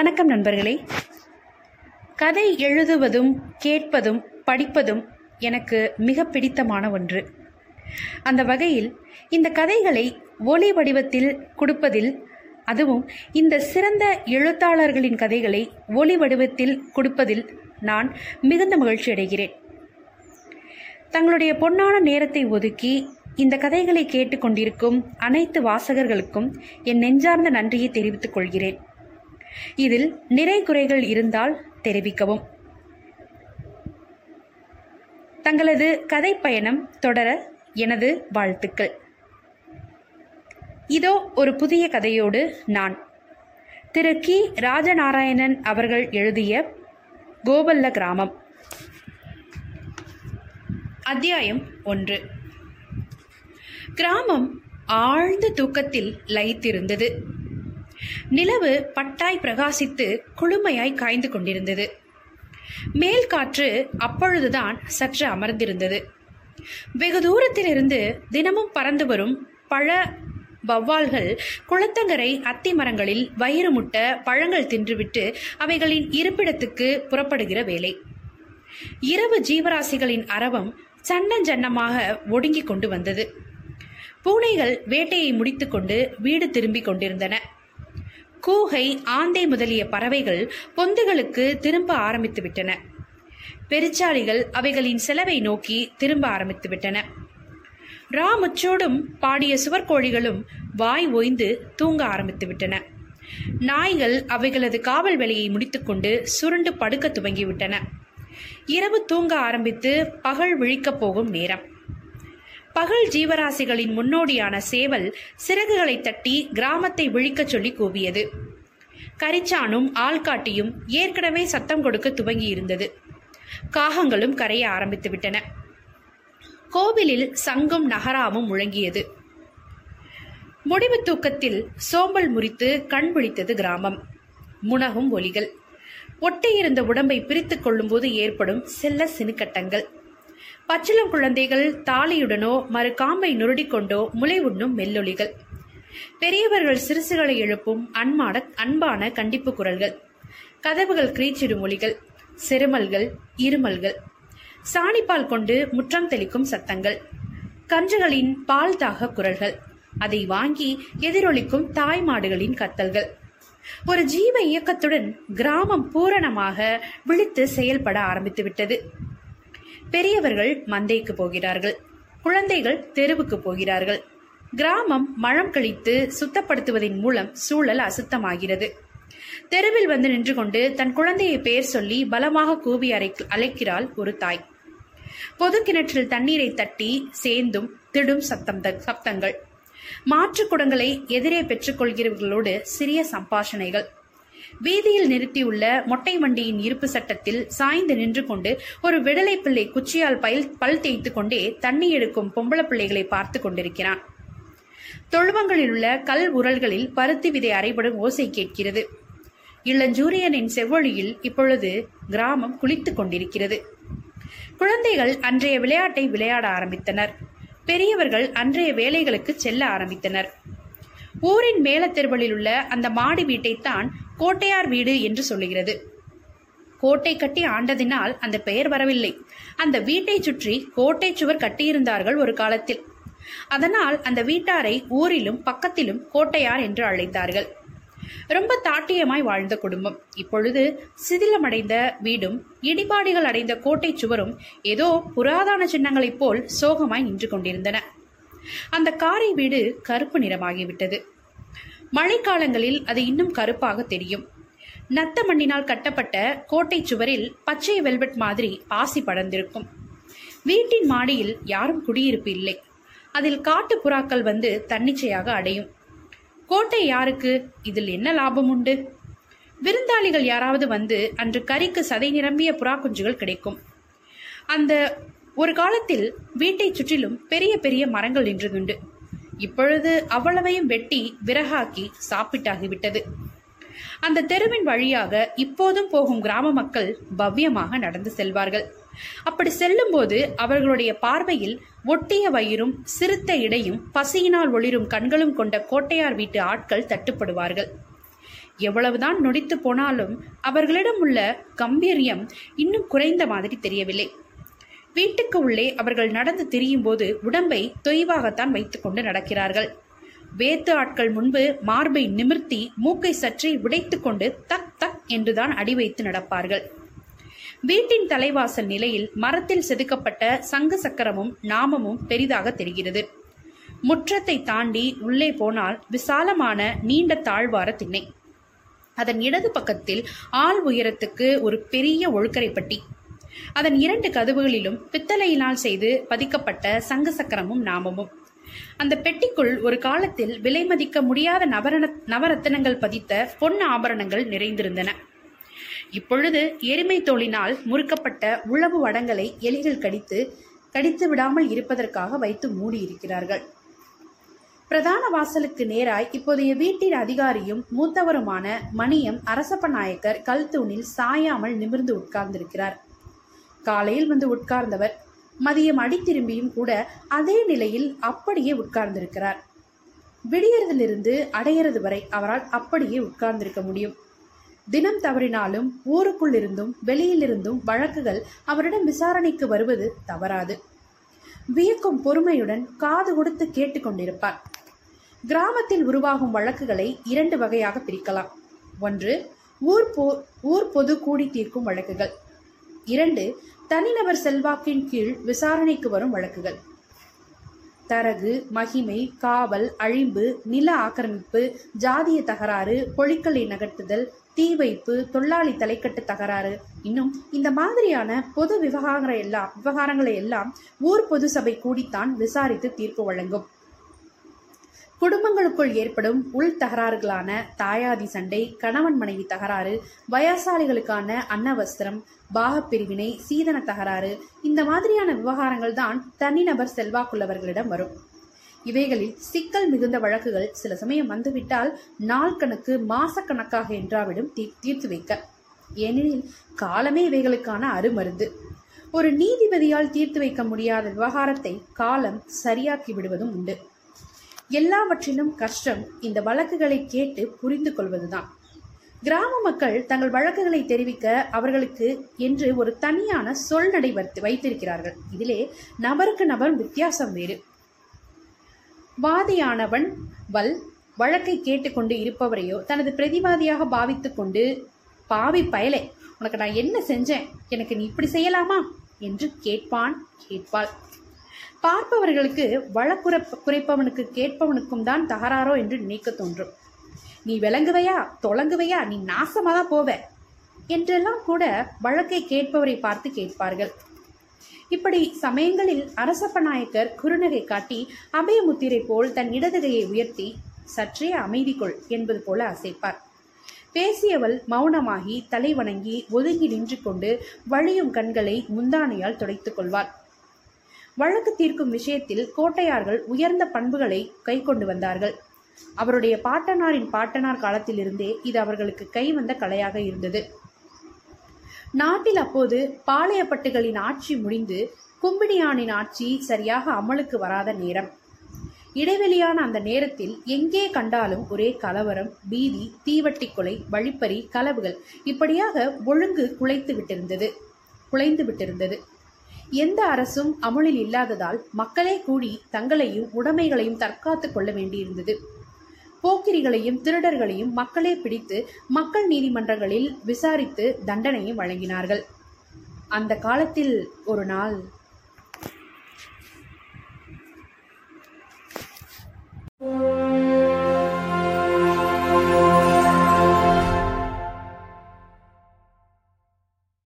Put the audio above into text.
வணக்கம் நண்பர்களே. கதை எழுதுவதும் கேட்பதும் படிப்பதும் எனக்கு மிக பிடித்தமான ஒன்று. அந்த வகையில் இந்த கதைகளை ஒலி வடிவத்தில் கொடுப்பதில் அதுவும் இந்த சிறந்த எழுத்தாளர்களின் கதைகளை ஒலி வடிவத்தில் கொடுப்பதில் நான் மிகுந்த மகிழ்ச்சி அடைகிறேன். தங்களுடைய பொன்னான நேரத்தை ஒதுக்கி இந்த கதைகளை கேட்டுக்கொண்டிருக்கும் அனைத்து வாசகர்களுக்கும் என் நெஞ்சார்ந்த நன்றியை தெரிவித்துக் கொள்கிறேன். இதில் நிறை குறைகள் இருந்தால் தெரிவிக்கவும். தங்களது கதை பயணம் தொடர எனது வாழ்த்துக்கள். இதோ ஒரு புதிய கதையோடு நான். திரு. கி. ராஜநாராயணன் அவர்கள் எழுதிய கோபல்ல கிராமம். அத்தியாயம் ஒன்று. கிராமம் ஆழ்ந்த தூக்கத்தில் லயித்திருந்தது. நிலவு பட்டாய் பிரகாசித்து குளுமையாய் காய்ந்து கொண்டிருந்தது. மேல் காற்று அப்பொழுதுதான் சற்று அமர்ந்திருந்தது. வெகு தூரத்திலிருந்து தினமும் பறந்து வரும் பழ வவ்வால்கள் குளத்தங்கரை அத்தி மரங்களில் வயிறு முட்ட பழங்கள் தின்றுவிட்டு அவைகளின் இருப்பிடத்துக்கு புறப்படுகிற வேலை. இரவு ஜீவராசிகளின் அரவம் சன்னஞ்சன்னமாக ஒடுங்கிக் கொண்டு வந்தது. பூனைகள் வேட்டையை முடித்துக்கொண்டு வீடு திரும்பிக் கொண்டிருந்தன. கூகை ஆந்தை முதலிய பறவைகள் பொந்துகளுக்கு திரும்ப ஆரம்பித்து விட்டன பெருச்சாளிகள் அவைகளின் செலவை நோக்கி திரும்ப ஆரம்பித்து விட்டன ராமுச்சோடும் பாடிய சுவர்கோழிகளும் வாய் ஓய்ந்து தூங்க ஆரம்பித்து விட்டன நாய்கள் அவைகளது காவல் வேலையை முடித்துக்கொண்டு சுருண்டு படுக்க துவங்கிவிட்டன. இரவு தூங்க ஆரம்பித்து பகல் விழிக்கப் போகும் நேரம். பகல் ஜீவராசிகளின் முன்னோடியான சேவல் சிறகுகளை தட்டி கிராமத்தை விழிக்கச் சொல்லி கூவியது. கரிச்சானும் ஆள்காட்டியும் ஏற்கனவே சத்தம் கொடுக்க துவங்கி இருந்தது காகங்களும் கரைய ஆரம்பித்துவிட்டன. கோவிலில் சங்கும் நகராவும் முழங்கியது. முடிவு தூக்கத்தில் சோம்பல் முறித்து கண் விழித்தது கிராமம். முனகும் ஒலிகள். ஒட்டியிருந்த உடம்பை பிரித்துக் கொள்ளும்போது ஏற்படும் செல்ல சினுக்கட்டங்கள். பச்சிளம் குழந்தைகள் தாலியுடனோ மறு காம்பை நுருடிக்கொண்டோ முளை உண்ணும் மெல்லொலிகள். பெரியவர்கள் சிறுசுகளை எழுப்பும் அன்பான அன்பான கண்டிப்பு குரல்கள். கதவுகள் கிரீச்சிடும் ஒலிகள். செருமல்கள் இருமல்கள். சாணிப்பால் கொண்டு முற்றம் தெளிக்கும் சத்தங்கள். கன்றுகளின் பால் தாக குரல்கள். அதை வாங்கி எதிரொலிக்கும் தாய் மாடுகளின் கத்தல்கள். ஒரு ஜீவ இயக்கத்துடன் கிராமம் பூரணமாக விழித்து செயல்பட ஆரம்பித்து விட்டது பெரியவர்கள் மந்தைக்கு போகிறார்கள். குழந்தைகள் தெருவுக்கு போகிறார்கள். கிராமம் மழம் கழித்து சுத்தப்படுத்துவதன் மூலம் சூழல் அசுத்தமாகிறது. தெருவில் வந்து நின்று கொண்டு தன் குழந்தையை பெயர் சொல்லி பலமாக கூவி அரை அழைக்கிறாள் ஒரு தாய். பொது கிணற்றில் தண்ணீரை தட்டி சேர்ந்தும் திடும் சத்தம் சப்தங்கள். மாற்று குடங்களை எதிரே பெற்றுக்கொள்கிறவர்களோடு சிறிய சம்பாஷணைகள். வீதியில் நிறுத்தியுள்ள மொட்டை வண்டியின் இருப்பு சட்டத்தில் சாய்ந்து நின்று கொண்டு ஒரு விடலை பிள்ளை குச்சியால் பயில் பல் தேய்த்து கொண்டே தண்ணி எடுக்கும் பொம்பளை பிள்ளைகளை பார்த்து கொண்டிருக்கிறான். தொழுவங்களில் உள்ள கல் உரல்களில் பருத்தி விதை அறைபடும் ஓசை கேட்கிறது. இளஞ்சூரியனின் செவ்வொழியில் இப்பொழுது கிராமம் குளித்துக் கொண்டிருக்கிறது. குழந்தைகள் அன்றைய விளையாட்டை விளையாட ஆரம்பித்தனர். பெரியவர்கள் அன்றைய வேலைகளுக்கு செல்ல ஆரம்பித்தனர். ஊரின் மேலத்தெருவலில் உள்ள அந்த மாடி வீட்டைத்தான் கோட்டையார் வீடு என்று சொல்லுகிறது. கோட்டை கட்டி ஆண்டதினால் அந்த பெயர் வரவில்லை. அந்த வீட்டை சுற்றி கோட்டை சுவர் கட்டியிருந்தார்கள் ஒரு காலத்தில். அதனால் அந்த வீட்டாரை ஊரிலும் பக்கத்திலும் கோட்டையார் என்று அழைத்தார்கள். ரொம்ப தாட்டியமாய் வாழ்ந்த குடும்பம். இப்பொழுது சிதிலமடைந்த வீடும் இடிபாடுகள் அடைந்த கோட்டை சுவரும் ஏதோ புராதன சின்னங்களைப் போல் சோகமாய் நின்று கொண்டிருந்தன. அந்த காரை வீடு கருப்பு நிறமாகிவிட்டது. மழைக்காலங்களில் அது இன்னும் கருப்பாக தெரியும். நத்த மண்ணினால் கட்டப்பட்ட கோட்டை சுவரில் பச்சை வெல்வெட் மாதிரி பாசி படர்ந்திருக்கும். வீட்டின் மாடியில் யாரும் குடியிருப்பு இல்லை. அதில் காட்டு புறாக்கள் வந்து தன்னிச்சையாக அடையும். கோட்டை யாருக்கு? இதில் என்ன லாபம் உண்டு? விருந்தாளிகள் யாராவது வந்து அன்று கறிக்கு சதை நிரம்பிய புறா குஞ்சுகள் கிடைக்கும். அந்த ஒரு காலத்தில் வீட்டை சுற்றிலும் பெரிய பெரிய மரங்கள் நின்றதுண்டு. இப்பொழுது அவ்வளவையும் வெட்டி விறகாக்கி சாப்பிட்டாகிவிட்டது. அந்த தெருவின் வழியாக இப்போதும் போகும் கிராம மக்கள் பவ்யமாக நடந்து செல்வார்கள். அப்படி செல்லும்போது அவர்களுடைய பார்வையில் ஒட்டிய வயிறும் சிறுத்த இடையும் பசியினால் ஒளிரும் கண்களும் கொண்ட கோட்டையார் வீட்டு ஆட்கள் தட்டுப்படுவார்கள். எவ்வளவுதான் நொடித்து போனாலும் அவர்களிடம் உள்ள கம்பீரியம் இன்னும் குறைந்த மாதிரி தெரியவில்லை. வீட்டுக்கு உள்ளே அவர்கள் நடந்து திரியும் போது உடம்பை தொய்வாகத்தான் வைத்துக்கொண்டு நடக்கிறார்கள். வேத்து ஆட்கள் முன்பு மார்பை நிமிர்த்தி மூக்கை சற்றி உடைத்துக்கொண்டு தக் தக் என்றுதான் அடி வைத்து நடப்பார்கள். வீட்டின் தலைவாசல் நிலையில் மரத்தில் செதுக்கப்பட்ட சங்கு சக்கரமும் நாமமும் பெரிதாக தெரிகிறது. முற்றத்தை தாண்டி உள்ளே போனால் விசாலமான நீண்ட தாழ்வார திண்ணை. அதன் இடது பக்கத்தில் ஆள் உயரத்துக்கு ஒரு பெரிய ஒழுக்கரைப்பட்டி. அதன் இரண்டு கதவுகளிலும் பித்தளையினால் செய்து பதிக்கப்பட்ட சங்க சக்கரமும் நாமமும். அந்த பெட்டிக்குள் ஒரு காலத்தில் விலை மதிக்க முடியாத நவரண நவரத்தினங்கள் பதித்த பொன் ஆபரணங்கள் நிறைந்திருந்தன. இப்பொழுது எருமை தோளினால் முறுக்கப்பட்ட உழவு வடங்களை எலிகள் கடித்து கடித்து விடாமல் இருப்பதற்காக வைத்து மூடியிருக்கிறார்கள். பிரதான வாசலுக்கு நேராய் இப்போதைய வீட்டின் அதிகாரியும் மூத்தவருமான மணியம் அரசப்ப நாயக்கர் கல் தூணில் சாயாமல் நிமிர்ந்து உட்கார்ந்திருக்கிறார். காலையில் வந்து உட்கார்ந்தவர் மதியம் அடி திரும்பியும் கூட அதே நிலையில் அப்படியே உட்கார்ந்திருக்கிறார். விடியறதிலிருந்து அடையிறது வரை அவரால் அப்படியே உட்கார்ந்திருக்க முடியும். தினம் தவறினாலும் ஊருக்குள் இருந்தும் வெளியிலிருந்தும் வழக்குகள் அவரிடம் விசாரணைக்கு வருவது தவறாது. வியக்கும் பொறுமையுடன் காது கொடுத்து கேட்டுக்கொண்டிருப்பார் கிராமத்தில் உருவாகும் வழக்குகளை இரண்டு வகையாக பிரிக்கலாம். ஒன்று ஊர் போ ஊர் பொது கூடி தீர்க்கும் வழக்குகள். இரண்டு தனிநபர் செல்வாக்கின் கீழ் விசாரணைக்கு வரும் வழக்குகள். தரகு மகிமை காவல் அழிம்பு நில ஆக்கிரமிப்பு ஜாதிய தகராறு பொழிக்கலை நகர்த்துதல் தீ வைப்பு தொழிலாளி தலைக்கட்டு தகராறு. இன்னும் இந்த மாதிரியான பொது விவகாரங்களை எல்லாம் விவகாரங்களை எல்லாம் ஊர் பொது சபை கூடித்தான் விசாரித்து தீர்ப்பு வழங்கும். குடும்பங்களுக்குள் ஏற்படும் உள் தகராறுகளான தாயாதி சண்டை கணவன் மனைவி தகராறு வயசாளிகளுக்கான அன்னவஸ்திரம் பாகப்பிரிவினை சீதன தகராறு இந்த மாதிரியான விவகாரங்கள் தான் தனிநபர் செல்வாக்குள்ளவர்களிடம் வரும். இவைகளில் சிக்கல் மிகுந்த வழக்குகள் சில சமயம் வந்துவிட்டால் நாள் கணக்கு மாசக்கணக்காக என்றாவிடும் தீ தீர்த்து வைக்க. ஏனெனில் காலமே இவைகளுக்கான அருமருந்து. ஒரு நீதிபதியால் தீர்த்து வைக்க முடியாத விவகாரத்தை காலம் சரியாக்கி விடுவதும் உண்டு. எல்லாவற்றிலும் கஷ்டம் இந்த வழக்குகளை கேட்டு புரிந்து கொள்வதுதான். கிராம மக்கள் தங்கள் வழக்குகளை தெரிவிக்க அவர்களுக்கு என்று ஒரு தனியான சொல்நடை வைத்து வைத்திருக்கிறார்கள். இதிலே நபருக்கு நபர் வித்தியாசம் வேறு. வாதியானவன் வல் வழக்கை கேட்டுக்கொண்டு இருப்பவரையோ தனது பிரதிவாதியாக பாவித்துக்கொண்டு பாவி பயலே உனக்கு நான் என்ன செஞ்சேன்? எனக்கு நீ இப்படி செய்யலாமா? என்று கேட்பான் கேட்பாள். பார்ப்பவர்களுக்கு வழக்குற குறைப்பவனுக்கு கேட்பவனுக்கும் தான் தகராறோ என்று நினைக்க தோன்றும். நீ விளங்குவையா? தொலங்குவையா? நீ நாசமாக தான் போவ? என்றெல்லாம் கூட வழக்கை கேட்பவரை பார்த்து கேட்பார்கள். இப்படி சமயங்களில் அரசப்ப நாயக்கர் குறுநகை காட்டி அபயமுத்திரை போல் தன் இடதுகையை உயர்த்தி சற்றே அமைதி கொள் என்பது போல அசைப்பார். பேசியவள் மௌனமாகி தலை வணங்கி ஒதுங்கி நின்று கொண்டு வழியும் கண்களை முந்தானையால் துடைத்துக் கொள்வார் வழக்கு தீர்க்கும் விஷயத்தில் கோட்டையார்கள் உயர்ந்த பண்புகளை கை கொண்டு வந்தார்கள். அவருடைய பாட்டனாரின் பாட்டனார் காலத்திலிருந்தே இது அவர்களுக்கு கை வந்த கலையாக இருந்தது. நாட்டில் அப்போது பாளையப்பட்டுகளின் ஆட்சி முடிந்து கும்பிடியானின் ஆட்சி சரியாக அமலுக்கு வராத நேரம். இடைவெளியான அந்த நேரத்தில் எங்கே கண்டாலும் ஒரே கலவரம் பீதி தீவட்டி கொலை வழிப்பறி கலவுகள் இப்படியாக ஒழுங்கு குலைத்து விட்டிருந்தது. குலைந்து விட்டிருந்தது. எந்த அரசும் அமுலில் இல்லாததால் மக்களே கூடி தங்களையும் உடைமைகளையும் தற்காத்து கொள்ள வேண்டியிருந்தது போக்கிரிகளையும் திருடர்களையும் மக்களே பிடித்து மக்கள் நீதிமன்றங்களில் விசாரித்து தண்டனையும் வழங்கினார்கள் அந்த காலத்தில் ஒரு நாள்